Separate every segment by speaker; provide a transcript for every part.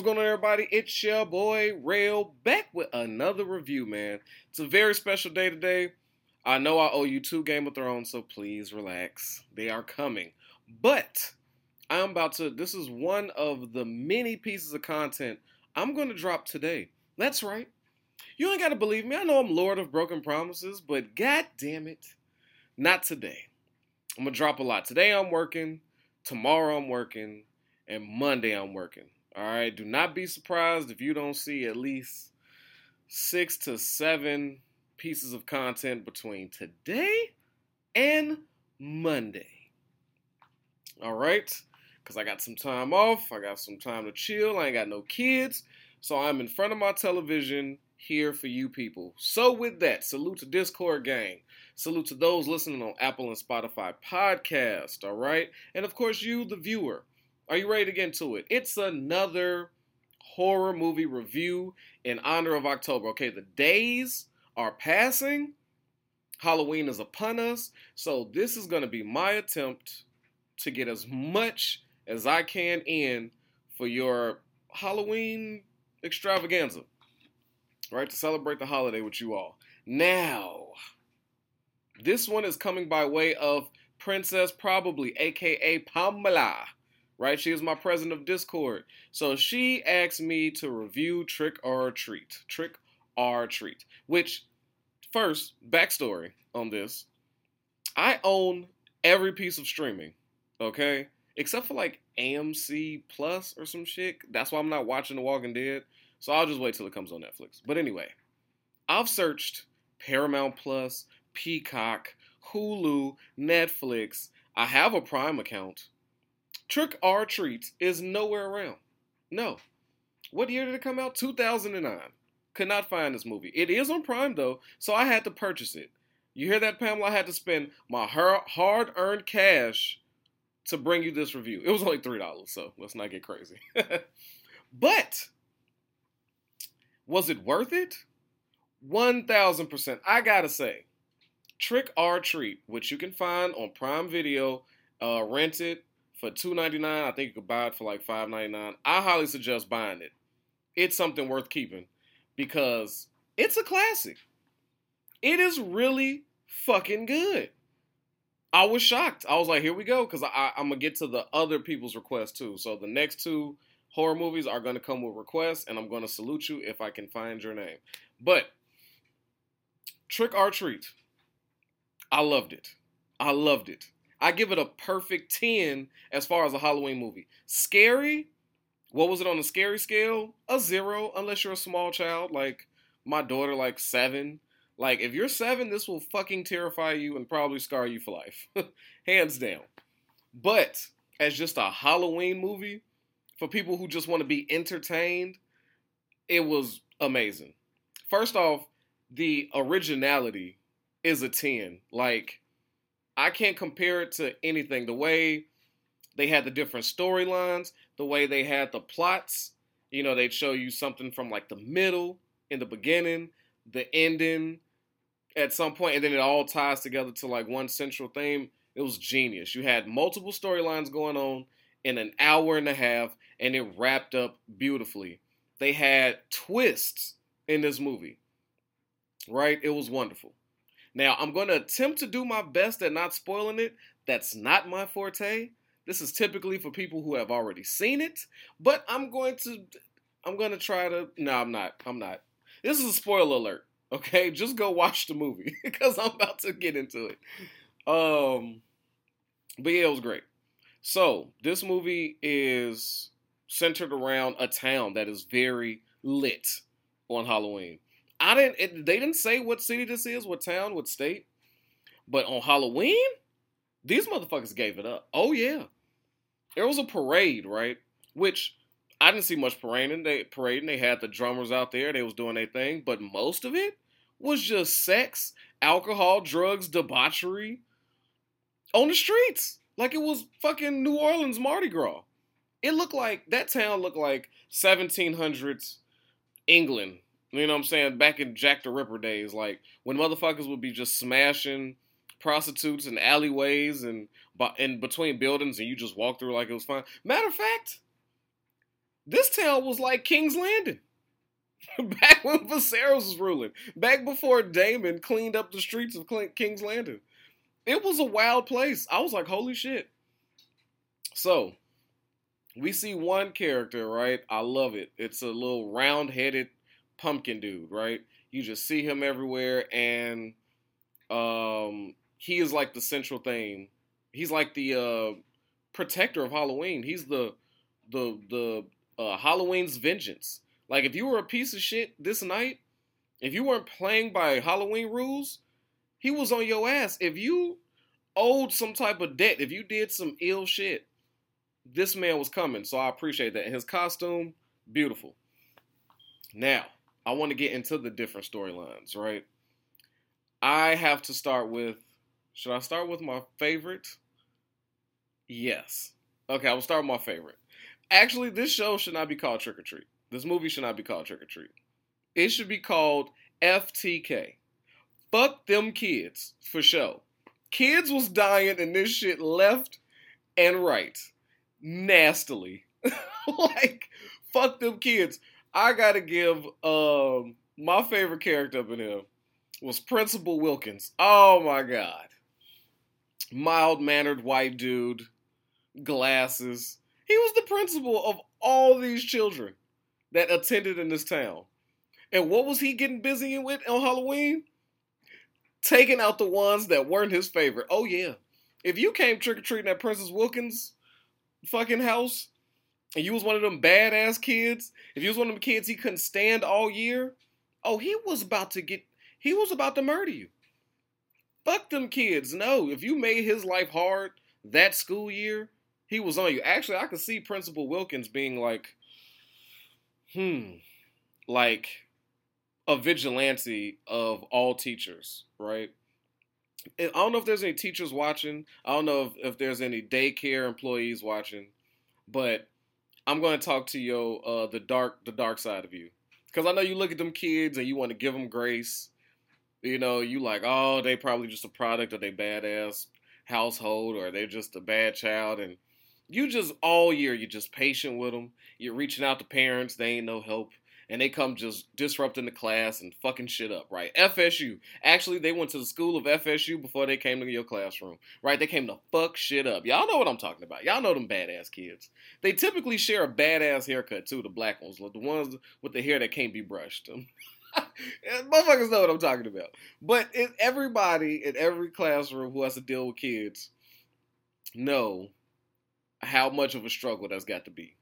Speaker 1: what's going on, everybody? It's your boy Rail back with another review, man. It's a very special day today. I know I owe you two Game of Thrones, so please relax. They are coming. But I'm about to, this is one of the many pieces of content I'm going to drop today. That's right. You ain't got to believe me. I know I'm Lord of Broken Promises, but god damn it, not today. I'm going to drop a lot. Today I'm working, tomorrow I'm working, and Monday I'm working. All right. Do not be surprised if you don't see at least six to seven pieces of content between today and Monday. All right. Because I got some time off. I got some time to chill. I ain't got no kids. So I'm in front of my television here for you people. So, with that, salute to Discord gang. Salute to those listening on Apple and Spotify podcast. All right. And of course, you, the viewer. Are you ready to get into it? It's another horror movie review in honor of October. Okay, the days are passing. Halloween is upon us. So this is going to be my attempt to get as much as I can in for your Halloween extravaganza. Right? To celebrate the holiday with you all. Now, this one is coming by way of Princess Probably, aka Pamela right? She is my president of Discord. So she asked me to review Trick or Treat. Trick or Treat. Which, first, backstory on this. I own every piece of streaming, okay? Except for like AMC Plus or some shit. That's why I'm not watching The Walking Dead. So I'll just wait till it comes on Netflix. But anyway, I've searched Paramount Plus, Peacock, Hulu, Netflix. I have a Prime account. Trick or Treat is nowhere around. No. What year did it come out? 2009. Could not find this movie. It is on Prime though, so I had to purchase it. You hear that, Pamela? I had to spend my hard earned cash to bring you this review. It was only $3, so let's not get crazy. but was it worth it? 1000%. I gotta say, Trick or Treat, which you can find on Prime Video, uh, rent it, for two ninety nine. I think you could buy it for like five ninety nine. I highly suggest buying it. It's something worth keeping because it's a classic. It is really fucking good. I was shocked. I was like, here we go, because I'm gonna get to the other people's requests too. So the next two horror movies are gonna come with requests, and I'm gonna salute you if I can find your name. But Trick or Treat, I loved it. I loved it. I give it a perfect 10 as far as a Halloween movie. Scary, what was it on the scary scale? A zero, unless you're a small child, like my daughter, like seven. Like, if you're seven, this will fucking terrify you and probably scar you for life. Hands down. But as just a Halloween movie, for people who just want to be entertained, it was amazing. First off, the originality is a 10. Like, I can't compare it to anything. The way they had the different storylines, the way they had the plots, you know, they'd show you something from like the middle, in the beginning, the ending at some point, and then it all ties together to like one central theme. It was genius. You had multiple storylines going on in an hour and a half, and it wrapped up beautifully. They had twists in this movie, right? It was wonderful. Now, I'm going to attempt to do my best at not spoiling it. That's not my forte. This is typically for people who have already seen it, but I'm going to I'm going to try to No, I'm not. I'm not. This is a spoiler alert. Okay? Just go watch the movie because I'm about to get into it. Um but yeah, it was great. So, this movie is centered around a town that is very lit on Halloween. I didn't. It, they didn't say what city this is, what town, what state. But on Halloween, these motherfuckers gave it up. Oh yeah, there was a parade, right? Which I didn't see much parading. They parading. They had the drummers out there. They was doing their thing, but most of it was just sex, alcohol, drugs, debauchery on the streets. Like it was fucking New Orleans Mardi Gras. It looked like that town looked like 1700s England you know what I'm saying? Back in Jack the Ripper days, like when motherfuckers would be just smashing prostitutes in alleyways and in between buildings, and you just walk through like it was fine. Matter of fact, This town was like King's Landing. Back when Viserys was ruling. Back before Daemon cleaned up the streets of King's Landing. It was a wild place. I was like, holy shit. So, we see one character, right? I love it. It's a little round headed pumpkin dude, right? You just see him everywhere, and um, he is like the central theme. He's like the uh, protector of Halloween. He's the the the uh, Halloween's vengeance. Like if you were a piece of shit this night, if you weren't playing by Halloween rules, he was on your ass. If you owed some type of debt, if you did some ill shit, this man was coming. So I appreciate that. his costume, beautiful. Now, I want to get into the different storylines, right? I have to start with should I start with my favorite? Yes. Okay, I will start with my favorite. Actually, this show should not be called Trick or Treat. This movie should not be called Trick or Treat. It should be called FTK. Fuck them kids, for sure. Kids was dying in this shit left and right. Nastily. like, fuck them kids. I gotta give um my favorite character up in here was Principal Wilkins. Oh my god. Mild mannered white dude, glasses. He was the principal of all these children that attended in this town. And what was he getting busy with on Halloween? Taking out the ones that weren't his favorite. Oh yeah. If you came trick or treating at Princess Wilkins' fucking house, and you was one of them badass kids, if you was one of them kids he couldn't stand all year, oh, he was about to get, he was about to murder you. Fuck them kids. No, if you made his life hard that school year, he was on you. Actually, I could see Principal Wilkins being like, hmm, like a vigilante of all teachers, right? I don't know if there's any teachers watching. I don't know if, if there's any daycare employees watching, but I'm going to talk to your uh, the dark the dark side of you, because I know you look at them kids and you want to give them grace. You know, you like, oh, they probably just a product of their badass household, or they're just a bad child, and you just all year you're just patient with them. You're reaching out to parents, they ain't no help and they come just disrupting the class and fucking shit up, right? FSU. Actually, they went to the school of FSU before they came to your classroom, right? They came to fuck shit up. Y'all know what I'm talking about. Y'all know them badass kids. They typically share a badass haircut too, the black ones, the ones with the hair that can't be brushed. Motherfuckers know what I'm talking about. But everybody in every classroom who has to deal with kids know how much of a struggle that's got to be,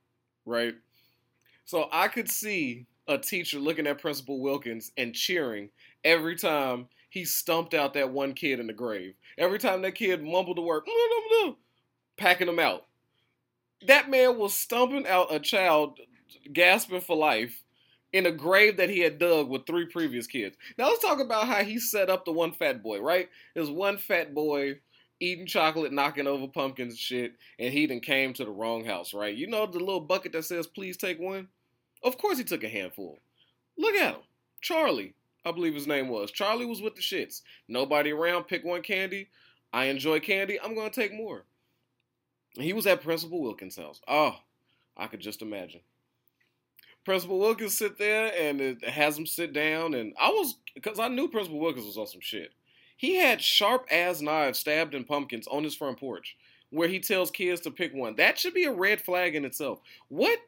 Speaker 1: right? So I could see a teacher looking at Principal Wilkins and cheering every time he stumped out that one kid in the grave. Every time that kid mumbled the word, packing him out. That man was stumping out a child gasping for life in a grave that he had dug with three previous kids. Now let's talk about how he set up the one fat boy, right? There's one fat boy eating chocolate, knocking over pumpkins and shit, and he then came to the wrong house, right? You know the little bucket that says please take one? Of course he took a handful. Look at him. Charlie, I believe his name was. Charlie was with the shits. Nobody around, pick one candy. I enjoy candy, I'm gonna take more. He was at Principal Wilkins' house. Oh, I could just imagine. Principal Wilkins sit there and has him sit down, and I was because I knew Principal Wilkins was on some shit. He had sharp ass knives stabbed in pumpkins on his front porch, where he tells kids to pick one. That should be a red flag in itself. What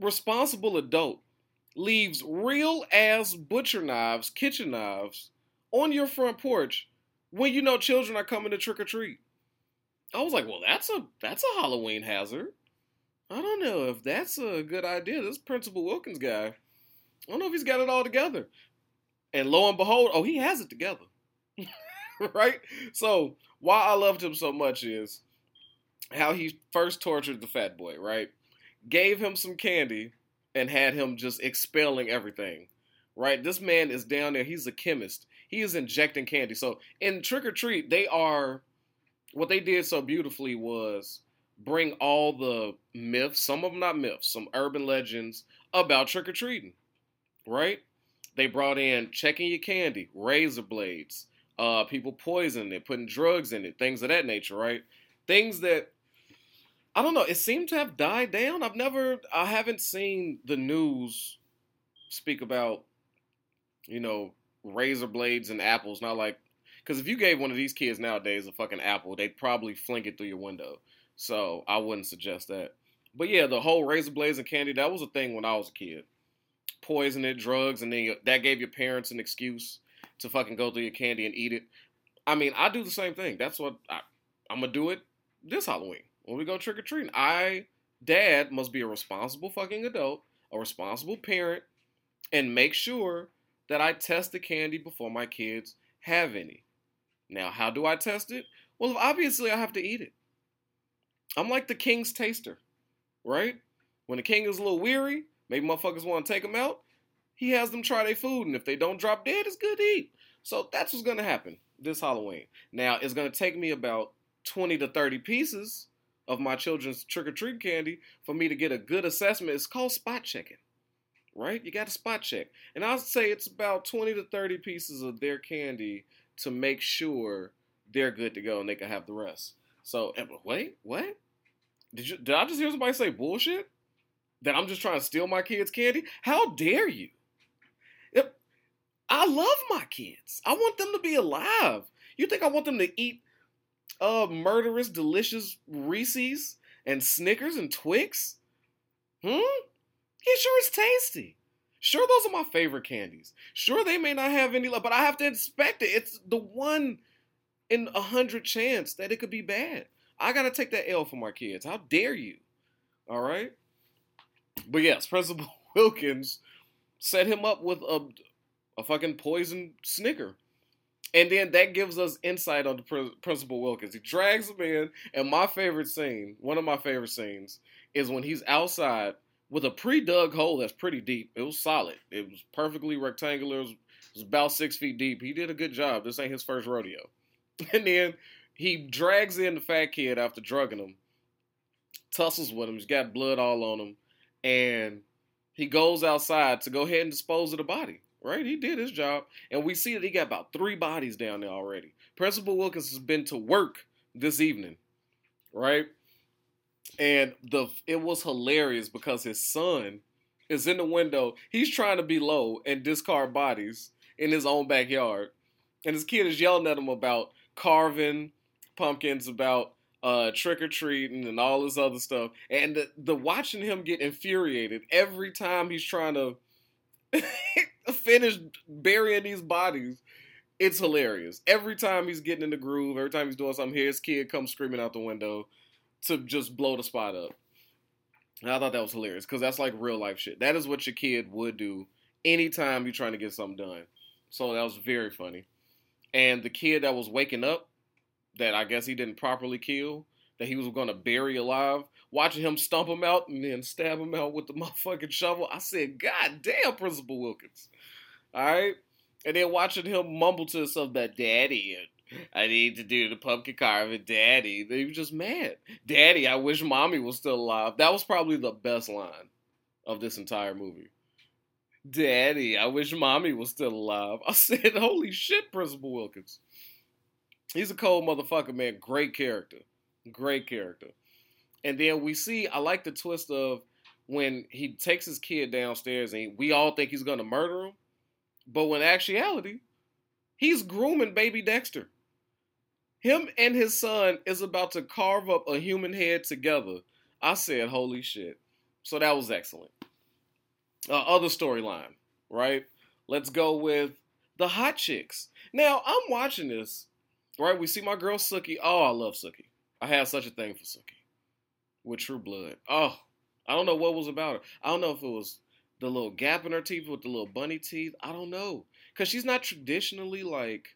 Speaker 1: responsible adult leaves real ass butcher knives, kitchen knives on your front porch when you know children are coming to trick or treat. I was like, well, that's a that's a Halloween hazard. I don't know if that's a good idea. This Principal Wilkins guy, I don't know if he's got it all together. And lo and behold, oh, he has it together. right? So, why I loved him so much is how he first tortured the fat boy, right? Gave him some candy and had him just expelling everything. Right? This man is down there. He's a chemist. He is injecting candy. So in Trick or Treat, they are what they did so beautifully was bring all the myths, some of them not myths, some urban legends about trick or treating. Right? They brought in checking your candy, razor blades, uh, people poisoning it, putting drugs in it, things of that nature, right? Things that I don't know. It seemed to have died down. I've never, I haven't seen the news speak about, you know, razor blades and apples. Not like, because if you gave one of these kids nowadays a fucking apple, they'd probably fling it through your window. So I wouldn't suggest that. But yeah, the whole razor blades and candy, that was a thing when I was a kid. Poison it, drugs, and then that gave your parents an excuse to fucking go through your candy and eat it. I mean, I do the same thing. That's what I, I'm gonna do it this Halloween when we go trick or treating. I, dad, must be a responsible fucking adult, a responsible parent, and make sure that I test the candy before my kids have any. Now, how do I test it? Well, obviously, I have to eat it. I'm like the king's taster, right? When the king is a little weary, maybe motherfuckers want to take him out. He has them try their food, and if they don't drop dead, it's good to eat. So that's what's gonna happen this Halloween. Now, it's gonna take me about 20 to 30 pieces of my children's trick or treat candy for me to get a good assessment. It's called spot checking, right? You got to spot check. And I'll say it's about 20 to 30 pieces of their candy to make sure they're good to go and they can have the rest. So, eh, wait, what? Did you did I just hear somebody say bullshit? That I'm just trying to steal my kids' candy? How dare you? I love my kids. I want them to be alive. You think I want them to eat uh murderous, delicious Reese's and Snickers and Twix? Hmm? Yeah, sure it's tasty. Sure, those are my favorite candies. Sure, they may not have any love, but I have to inspect it. It's the one in a hundred chance that it could be bad. I gotta take that L for my kids. How dare you? All right. But yes, Principal Wilkins set him up with a a fucking poison Snicker. And then that gives us insight on the Principal Wilkins. He drags him in, and my favorite scene, one of my favorite scenes, is when he's outside with a pre-dug hole that's pretty deep. It was solid. It was perfectly rectangular. It was, it was about six feet deep. He did a good job. This ain't his first rodeo. And then he drags in the fat kid after drugging him, tussles with him. He's got blood all on him, and he goes outside to go ahead and dispose of the body right? He did his job, and we see that he got about three bodies down there already. Principal Wilkins has been to work this evening, right? And the it was hilarious because his son is in the window. He's trying to be low and discard bodies in his own backyard, and his kid is yelling at him about carving pumpkins, about uh, trick or treating, and all this other stuff. And the, the watching him get infuriated every time he's trying to finished burying these bodies. It's hilarious. Every time he's getting in the groove, every time he's doing something, here his kid comes screaming out the window to just blow the spot up. And I thought that was hilarious because that's like real life shit. That is what your kid would do anytime you're trying to get something done. So that was very funny. And the kid that was waking up, that I guess he didn't properly kill, that he was going to bury alive, watching him stump him out and then stab him out with the motherfucking shovel. I said, God damn, Principal Wilkins. All right. And then watching him mumble to himself that daddy, and I need to do the pumpkin carving, daddy. He was just mad. Daddy, I wish mommy was still alive. That was probably the best line of this entire movie. Daddy, I wish mommy was still alive. I said, holy shit, Principal Wilkins. He's a cold motherfucker, man. Great character. Great character. And then we see, I like the twist of when he takes his kid downstairs and we all think he's going to murder him. But when actuality, he's grooming baby Dexter. Him and his son is about to carve up a human head together. I said, holy shit. So that was excellent. Uh, other storyline, right? Let's go with the hot chicks. Now, I'm watching this, right? We see my girl Sookie. Oh, I love Sookie. I have such a thing for Sookie with True Blood. Oh, I don't know what was about her. I don't know if it was the little gap in her teeth with the little bunny teeth. I don't know. Because she's not traditionally like,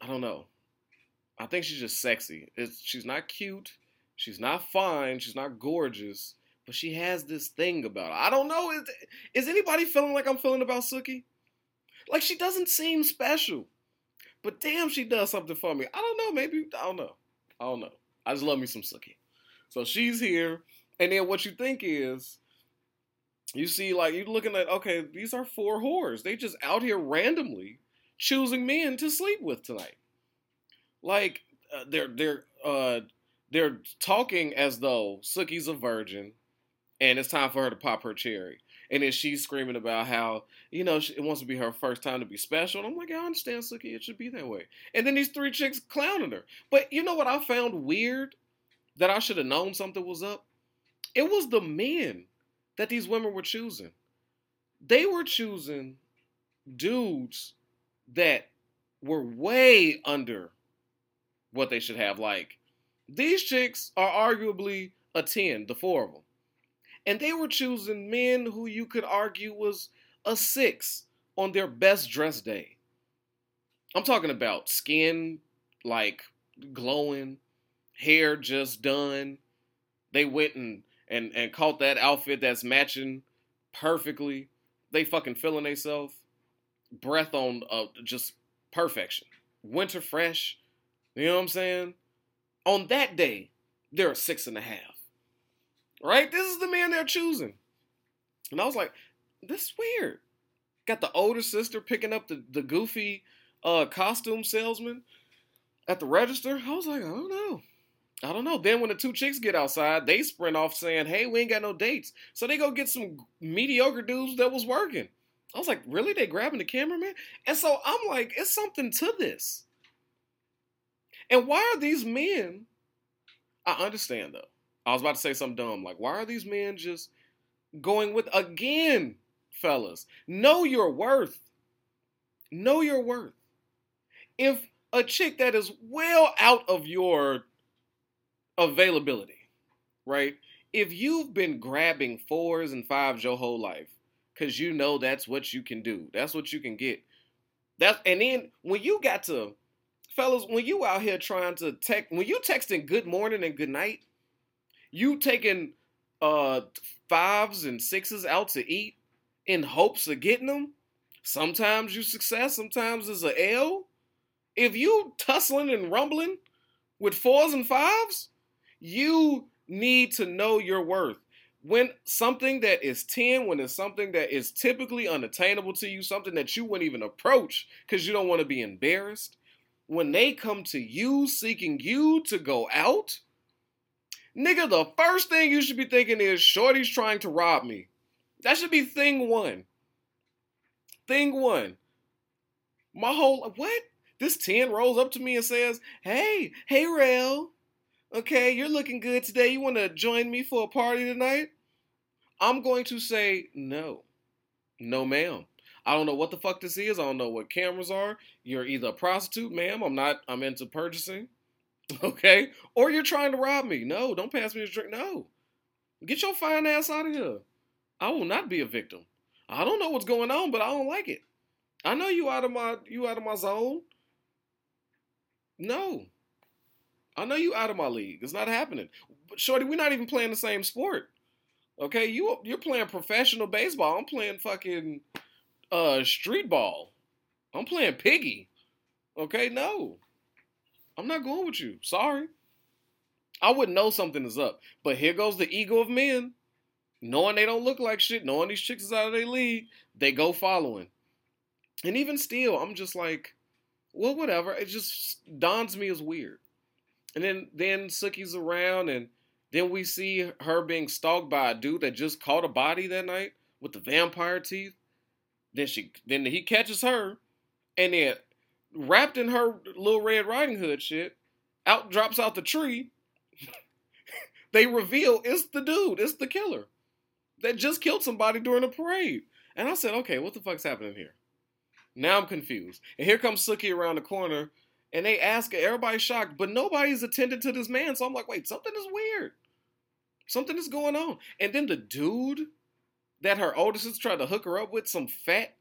Speaker 1: I don't know. I think she's just sexy. It's, she's not cute. She's not fine. She's not gorgeous. But she has this thing about her. I don't know. Is, is anybody feeling like I'm feeling about Sookie? Like she doesn't seem special. But damn, she does something for me. I don't know. Maybe, I don't know. I don't know. I just love me some Sookie. So she's here. And then what you think is, you see, like you're looking at, okay, these are four whores. They just out here randomly choosing men to sleep with tonight. Like uh, they're they're uh, they're talking as though Sookie's a virgin, and it's time for her to pop her cherry. And then she's screaming about how you know it wants to be her first time to be special. And I'm like, I understand, Sookie. It should be that way. And then these three chicks clowning her. But you know what I found weird? That I should have known something was up. It was the men that these women were choosing. They were choosing dudes that were way under what they should have. Like, these chicks are arguably a 10, the four of them. And they were choosing men who you could argue was a 6 on their best dress day. I'm talking about skin like glowing, hair just done. They went and and, and caught that outfit that's matching perfectly. They fucking feeling themselves. Breath on uh, just perfection. Winter fresh. You know what I'm saying? On that day, they're a six and a half. Right? This is the man they're choosing. And I was like, this is weird. Got the older sister picking up the, the goofy uh, costume salesman at the register. I was like, I don't know. I don't know. Then when the two chicks get outside, they sprint off saying, "Hey, we ain't got no dates." So they go get some mediocre dudes that was working. I was like, "Really? They grabbing the cameraman?" And so I'm like, "It's something to this." And why are these men? I understand though. I was about to say something dumb. Like, why are these men just going with again, fellas? Know your worth. Know your worth. If a chick that is well out of your availability, right? If you've been grabbing fours and fives your whole life, because you know that's what you can do, that's what you can get. That's and then when you got to, fellas, when you out here trying to text, when you texting good morning and good night, you taking uh fives and sixes out to eat in hopes of getting them. Sometimes you success, sometimes it's a L. If you tussling and rumbling with fours and fives, you need to know your worth. When something that is 10, when it's something that is typically unattainable to you, something that you wouldn't even approach because you don't want to be embarrassed, when they come to you seeking you to go out, nigga, the first thing you should be thinking is, Shorty's trying to rob me. That should be thing one. Thing one. My whole, what? This 10 rolls up to me and says, Hey, hey, Rail. Okay, you're looking good today. You want to join me for a party tonight? I'm going to say no. No, ma'am. I don't know what the fuck this is. I don't know what cameras are. You're either a prostitute, ma'am. I'm not, I'm into purchasing. Okay? Or you're trying to rob me. No, don't pass me a drink. No. Get your fine ass out of here. I will not be a victim. I don't know what's going on, but I don't like it. I know you out of my you out of my zone. No. I know you out of my league. It's not happening. But Shorty, we're not even playing the same sport. Okay, you you're playing professional baseball. I'm playing fucking uh street ball. I'm playing piggy. Okay, no. I'm not going with you. Sorry. I would know something is up. But here goes the ego of men. Knowing they don't look like shit, knowing these chicks is out of their league, they go following. And even still, I'm just like, well, whatever. It just dawns me as weird. And then then Sookie's around, and then we see her being stalked by a dude that just caught a body that night with the vampire teeth. Then she then he catches her, and then wrapped in her little Red Riding Hood shit, out drops out the tree. they reveal it's the dude, it's the killer that just killed somebody during a parade. And I said, okay, what the fuck's happening here? Now I'm confused. And here comes Sookie around the corner and they ask, everybody's shocked, but nobody's attended to this man. So I'm like, wait, something is weird. Something is going on. And then the dude that her oldest sister tried to hook her up with, some fat,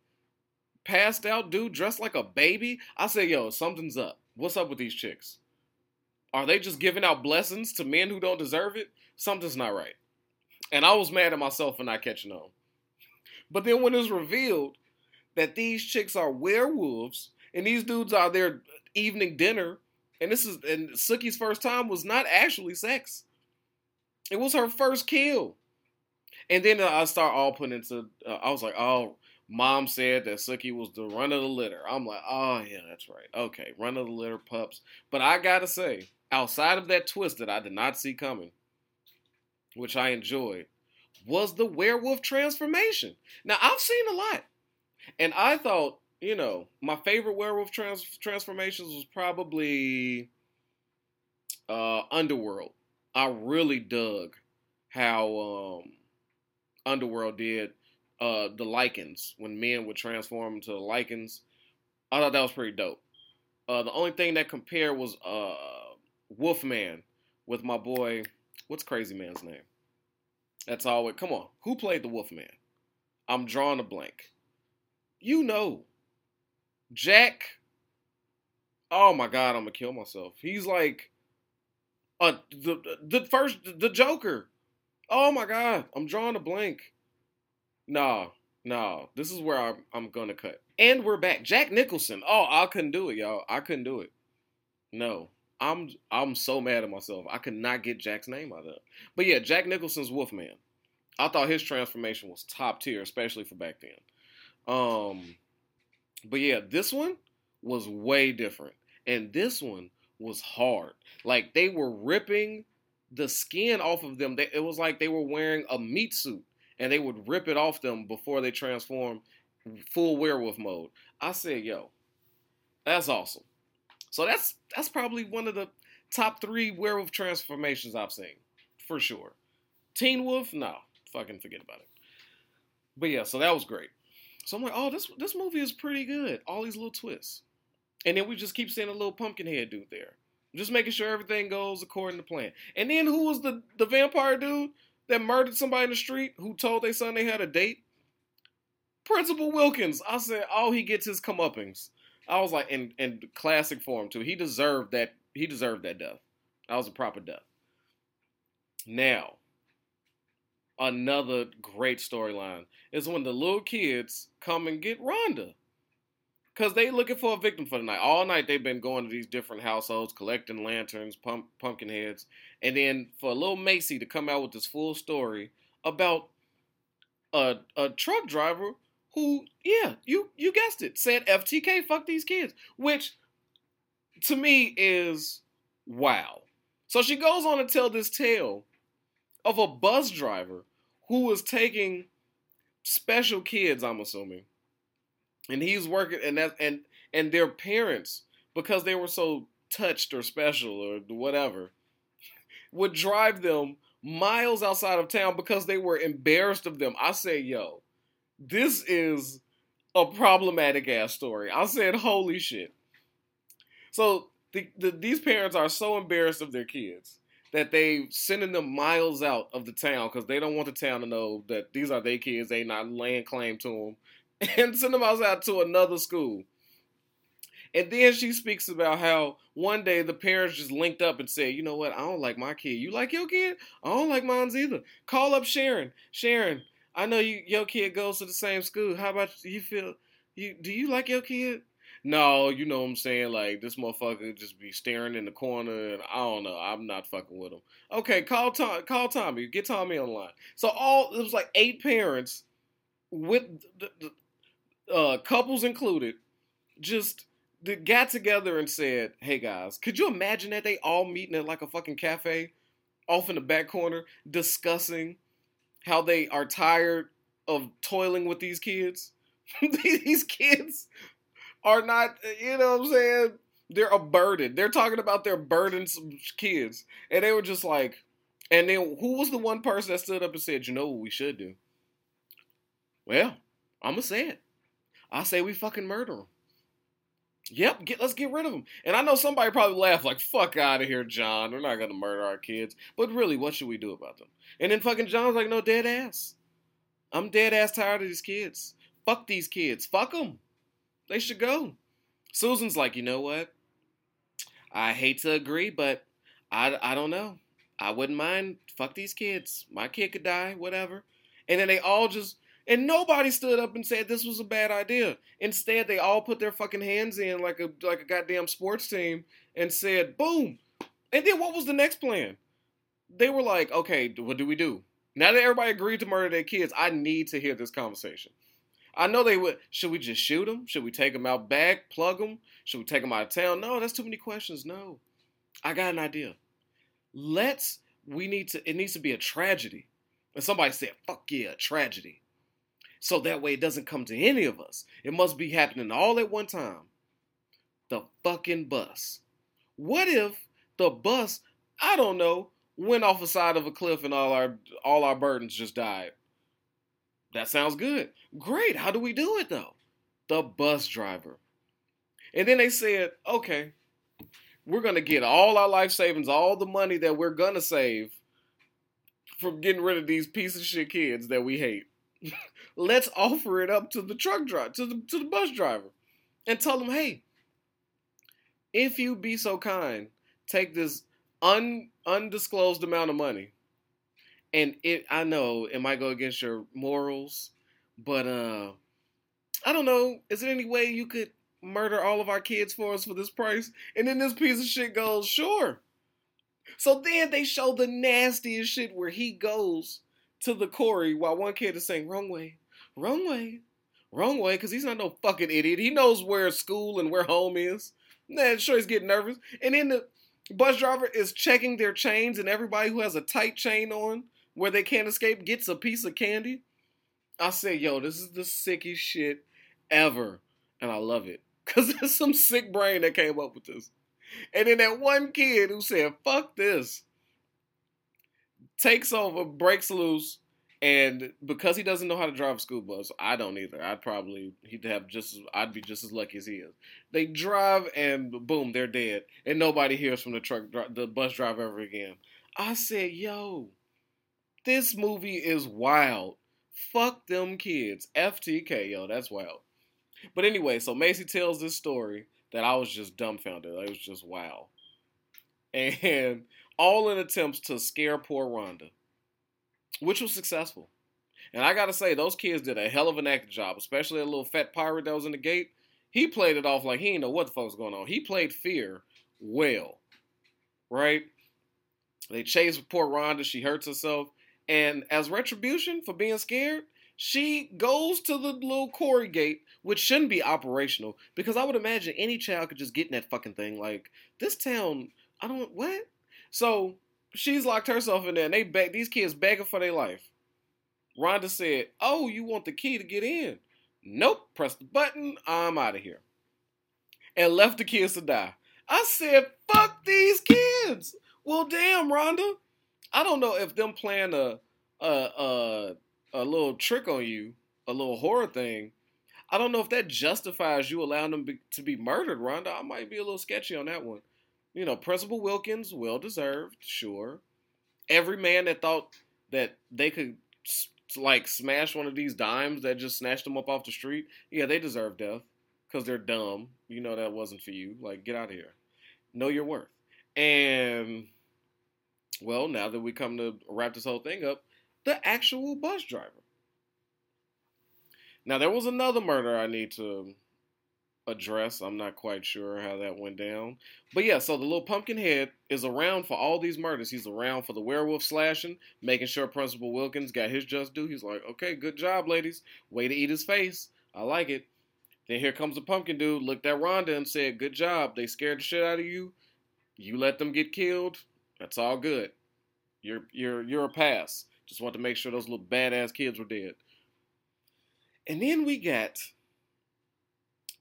Speaker 1: passed out dude dressed like a baby. I say, yo, something's up. What's up with these chicks? Are they just giving out blessings to men who don't deserve it? Something's not right. And I was mad at myself for not catching on. But then when it's revealed that these chicks are werewolves and these dudes are there evening dinner, and this is and Sookie's first time was not actually sex. It was her first kill. And then I start all putting into. Uh, I was like, oh, mom said that Sookie was the run of the litter. I'm like, oh yeah, that's right. Okay, run of the litter pups. But I gotta say, outside of that twist that I did not see coming, which I enjoyed, was the werewolf transformation. Now, I've seen a lot. And I thought, you know, my favorite werewolf trans- transformations was probably uh, Underworld. I really dug how um, Underworld did uh, the Lycans when men would transform into Lycans. I thought that was pretty dope. Uh, the only thing that compared was uh, Wolfman with my boy. What's Crazy Man's name? That's all. It, come on, who played the Wolfman? I'm drawing a blank. You know, Jack. Oh my God, I'm gonna kill myself. He's like, uh, the the first the Joker. Oh my God, I'm drawing a blank. Nah, nah. This is where I'm, I'm gonna cut. And we're back. Jack Nicholson. Oh, I couldn't do it, y'all. I couldn't do it. No, I'm I'm so mad at myself. I could not get Jack's name out of it. But yeah, Jack Nicholson's Wolfman. I thought his transformation was top tier, especially for back then. Um, but yeah, this one was way different, and this one was hard. Like they were ripping the skin off of them. It was like they were wearing a meat suit, and they would rip it off them before they transform full werewolf mode. I said, "Yo, that's awesome." So that's that's probably one of the top three werewolf transformations I've seen, for sure. Teen Wolf, no, fucking forget about it. But yeah, so that was great. So I'm like, oh, this this movie is pretty good. All these little twists, and then we just keep seeing a little pumpkin head dude there, just making sure everything goes according to plan. And then who was the the vampire dude that murdered somebody in the street who told their son they had a date? Principal Wilkins. I said, oh, he gets his comeuppings. I was like, in in classic form too. He deserved that. He deserved that death. That was a proper death. Now, another great storyline is when the little kids come and get Rhonda. Cause they looking for a victim for the night. All night they've been going to these different households, collecting lanterns, pump, pumpkin heads, and then for little Macy to come out with this full story about a a truck driver who, yeah, you you guessed it, said FTK, fuck these kids, which to me is wow. So she goes on to tell this tale of a bus driver who was taking special kids, I'm assuming, and he's working, and that and and their parents because they were so touched or special or whatever would drive them miles outside of town because they were embarrassed of them. I say, yo, this is a problematic ass story. I said, holy shit. So the, the, these parents are so embarrassed of their kids that they sending them miles out of the town because they don't want the town to know that these are their kids. They not laying claim to them, and send them out to another school. And then she speaks about how one day the parents just linked up and said, "You know what? I don't like my kid. You like your kid? I don't like mine's either. Call up Sharon. Sharon, I know you your kid goes to the same school. How about you feel you do you like your kid? No, you know what I'm saying? Like this motherfucker just be staring in the corner and I don't know. I'm not fucking with him. Okay, call Tom call Tommy. Get Tommy on the line. So all it was like eight parents with the, the uh, couples included just got together and said, "Hey guys, could you imagine that they all meeting at like a fucking cafe off in the back corner discussing how they are tired of toiling with these kids. these kids are not, you know what I'm saying? They're a burden. They're talking about their burdensome kids. And they were just like, and then who was the one person that stood up and said, you know what we should do? Well, I'm going to say it. I say we fucking murder them. Yep, get, let's get rid of them. And I know somebody probably laughed like, fuck out of here, John. We're not going to murder our kids. But really, what should we do about them? And then fucking John's like, no, dead ass. I'm dead ass tired of these kids. Fuck these kids. Fuck them. They should go. Susan's like, you know what? I hate to agree, but I, I don't know. I wouldn't mind. Fuck these kids. My kid could die, whatever. And then they all just and nobody stood up and said this was a bad idea. Instead, they all put their fucking hands in like a like a goddamn sports team and said, "Boom." And then what was the next plan? They were like, "Okay, what do we do?" Now that everybody agreed to murder their kids, I need to hear this conversation. I know they would. Should we just shoot them? Should we take them out back, plug them? Should we take them out of town? No, that's too many questions. No. I got an idea. Let's, we need to, it needs to be a tragedy. And somebody said, fuck yeah, a tragedy. So that way it doesn't come to any of us. It must be happening all at one time. The fucking bus. What if the bus, I don't know, went off the side of a cliff and all our all our burdens just died? That sounds good. Great. How do we do it though? The bus driver. And then they said, okay, we're going to get all our life savings, all the money that we're going to save from getting rid of these piece of shit kids that we hate. Let's offer it up to the truck driver, to the, to the bus driver, and tell them, hey, if you be so kind, take this un, undisclosed amount of money. And it, I know it might go against your morals, but uh, I don't know. Is there any way you could murder all of our kids for us for this price? And then this piece of shit goes, sure. So then they show the nastiest shit where he goes to the quarry while one kid is saying, wrong way, wrong way, wrong way, because he's not no fucking idiot. He knows where school and where home is. Man, sure he's getting nervous. And then the bus driver is checking their chains, and everybody who has a tight chain on where they can't escape gets a piece of candy. I say, yo, this is the sickest shit ever. And I love it. Because there's some sick brain that came up with this. And then that one kid who said, fuck this, takes over, breaks loose, and because he doesn't know how to drive a school bus, I don't either. I'd probably he'd have just I'd be just as lucky as he is. They drive and boom, they're dead, and nobody hears from the truck the bus driver ever again. I said, "Yo, this movie is wild. Fuck them kids. FTK, yo, that's wild." But anyway, so Macy tells this story that I was just dumbfounded. It was just wow, and all in attempts to scare poor Rhonda which was successful. And I gotta say, those kids did a hell of an acting job, especially a little fat pirate that was in the gate. He played it off like he didn't know what the fuck was going on. He played fear well, right? They chase poor Rhonda. She hurts herself. And as retribution for being scared, she goes to the little quarry gate, which shouldn't be operational because I would imagine any child could just get in that fucking thing. Like, this town, I don't, what? So she's locked herself in there, and they beg these kids begging for their life. Rhonda said, "Oh, you want the key to get in? Nope. Press the button. I'm out of here." And left the kids to die. I said, "Fuck these kids." Well, damn, Rhonda. I don't know if them playing a a a, a little trick on you, a little horror thing. I don't know if that justifies you allowing them be, to be murdered, Rhonda. I might be a little sketchy on that one. You know, Principal Wilkins, well deserved, sure. Every man that thought that they could like smash one of these dimes that just snatched them up off the street, yeah, they deserve death because they're dumb. You know that wasn't for you. Like, get out of here. Know your worth. And well, now that we come to wrap this whole thing up, the actual bus driver. Now there was another murder I need to address. I'm not quite sure how that went down. But yeah, so the little pumpkin head is around for all these murders. He's around for the werewolf slashing, making sure Principal Wilkins got his just due. He's like, okay, good job, ladies. Way to eat his face. I like it. Then here comes the pumpkin dude, looked at Rhonda and said, Good job. They scared the shit out of you. You let them get killed. That's all good. You're you're you're a pass. Just want to make sure those little badass kids were dead. And then we got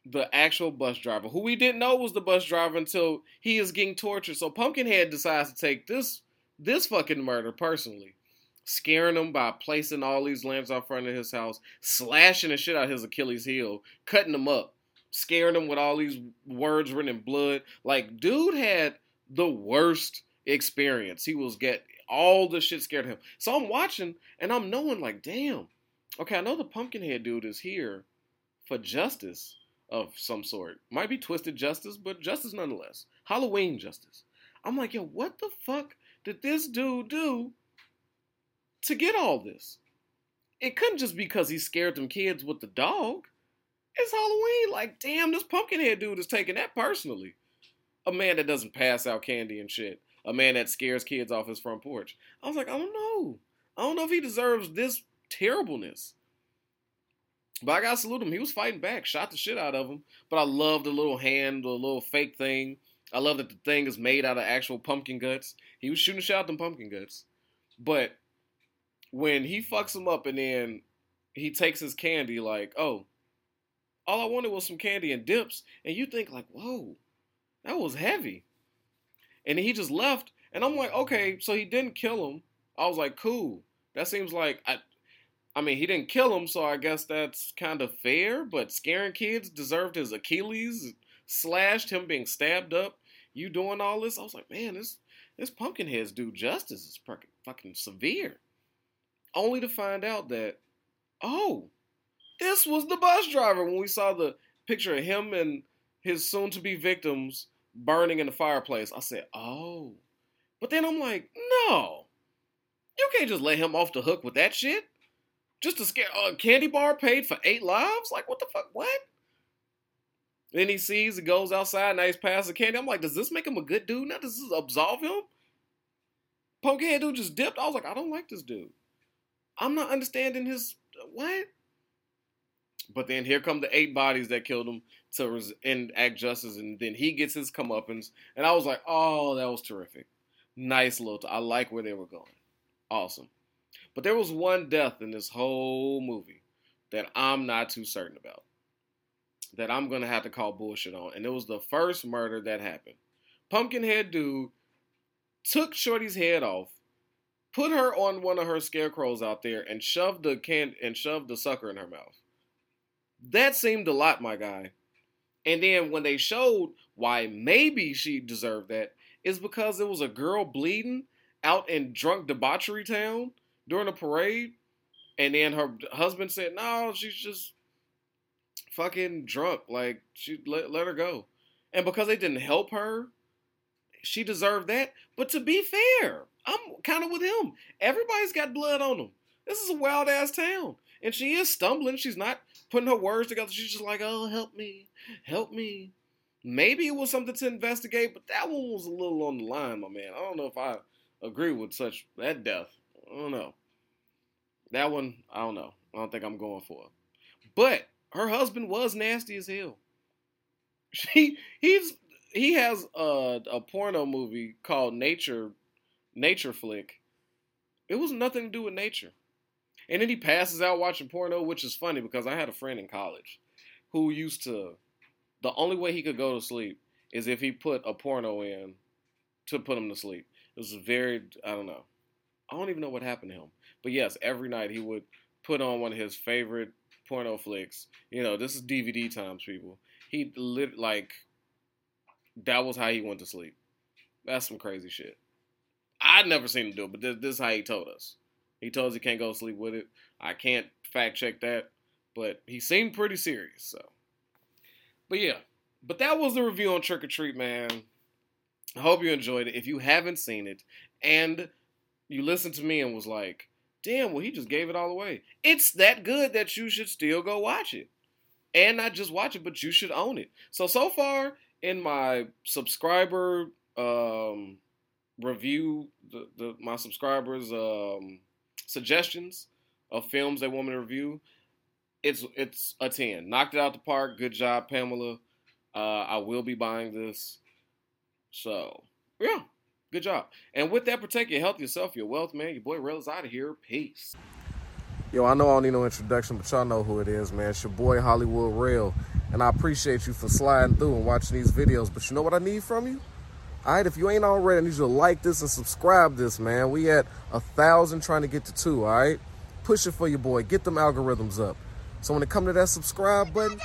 Speaker 1: the actual bus driver, who we didn't know was the bus driver until he is getting tortured. So Pumpkinhead decides to take this this fucking murder personally, scaring him by placing all these lamps out front of his house, slashing the shit out his Achilles heel, cutting him up, scaring him with all these words written in blood. Like, dude had the worst experience. He was get all the shit scared him. So I'm watching and I'm knowing like, damn. Okay, I know the Pumpkinhead dude is here for justice of some sort. Might be twisted justice, but justice nonetheless. Halloween justice. I'm like, yo, what the fuck did this dude do to get all this? It couldn't just be because he scared them kids with the dog. It's Halloween. Like, damn, this pumpkinhead dude is taking that personally. A man that doesn't pass out candy and shit. A man that scares kids off his front porch. I was like, I don't know. I don't know if he deserves this terribleness. But I gotta salute him. He was fighting back, shot the shit out of him. But I love the little hand, the little fake thing I love that the thing is made out of actual pumpkin guts. He was shooting shot them pumpkin guts, but when he fucks him up and then he takes his candy, like, oh, all I wanted was some candy and dips, and you think like, whoa, that was heavy, and he just left, and I'm like, okay, so he didn't kill him. I was like, cool. That seems like I. I mean, he didn't kill him, so I guess that's kind of fair. But scaring kids deserved his Achilles slashed, him being stabbed up. You doing all this? I was like, man, this this Pumpkinheads do justice is fucking severe. Only to find out that, oh, this was the bus driver when we saw the picture of him and his soon-to-be victims burning in the fireplace. I said, oh. But then I'm like, no. You can't just let him off the hook with that shit. Just to scare a uh, candy bar paid for eight lives? Like what the fuck? What? Then he sees he goes outside, now he's passing candy. I'm like, does this make him a good dude? Now does this absolve him? Pokehead dude just dipped. I was like, I don't like this dude. I'm not understanding his what? But then here come the eight bodies that killed him to res- enact justice, and then he gets his comeuppance, and I was like, oh, that was terrific. Nice little. T- I like where they were going. Awesome. But there was one death in this whole movie that I'm not too certain about. That I'm gonna have to call bullshit on, and it was the first murder that happened. Pumpkinhead dude took Shorty's head off, put her on one of her scarecrows out there, and shoved the can and shoved the sucker in her mouth. That seemed a lot, my guy. And then when they showed why maybe she deserved that, is because it was a girl bleeding out in drunk debauchery town during a parade, and then her husband said, "No, she's just fucking drunk. Like she let, let her go." And because they didn't help her, she deserved that. But to be fair, I'm kind of with him. Everybody's got blood on them. This is a wild ass town. And she is stumbling. She's not putting her words together. She's just like, oh, help me. Help me. Maybe it was something to investigate, but that one was a little on the line, my man. I don't know if I agree with such that death. I don't know. That one, I don't know. I don't think I'm going for it. But her husband was nasty as hell. She he's he has a, a porno movie called Nature Nature Flick. It was nothing to do with nature. And then he passes out watching porno, which is funny because I had a friend in college who used to the only way he could go to sleep is if he put a porno in to put him to sleep. It was very I don't know. I don't even know what happened to him. But yes, every night he would put on one of his favorite porno flicks. You know, this is DVD times, people. He lit like that was how he went to sleep. That's some crazy shit. I'd never seen him do it, but this, this is how he told us. He told us he can't go to sleep with it. I can't fact check that, but he seemed pretty serious. So, but yeah, but that was the review on Trick 'r Treat, man. I hope you enjoyed it. If you haven't seen it and you listened to me and was like, damn, well, he just gave it all away. It's that good that you should still go watch it. And not just watch it, but you should own it. So, so far in my subscriber um, review, the, the, my subscribers' um, suggestions of films they want me to review, it's it's a 10. Knocked it out the park. Good job, Pamela. Uh, I will be buying this. So, yeah. Good job. And with that, protect your health, yourself, your wealth, man. Your boy Rail is out of here. Peace. Yo, I know I don't need no introduction, but y'all know who it is, man. It's your boy Hollywood Rail. And I appreciate you for sliding through and watching these videos. But you know what I need from you? All right, if you ain't already, I need you to like this and subscribe this, man. We at a thousand trying to get to two, all right? Push it for your boy. Get them algorithms up. So when it come to that subscribe button,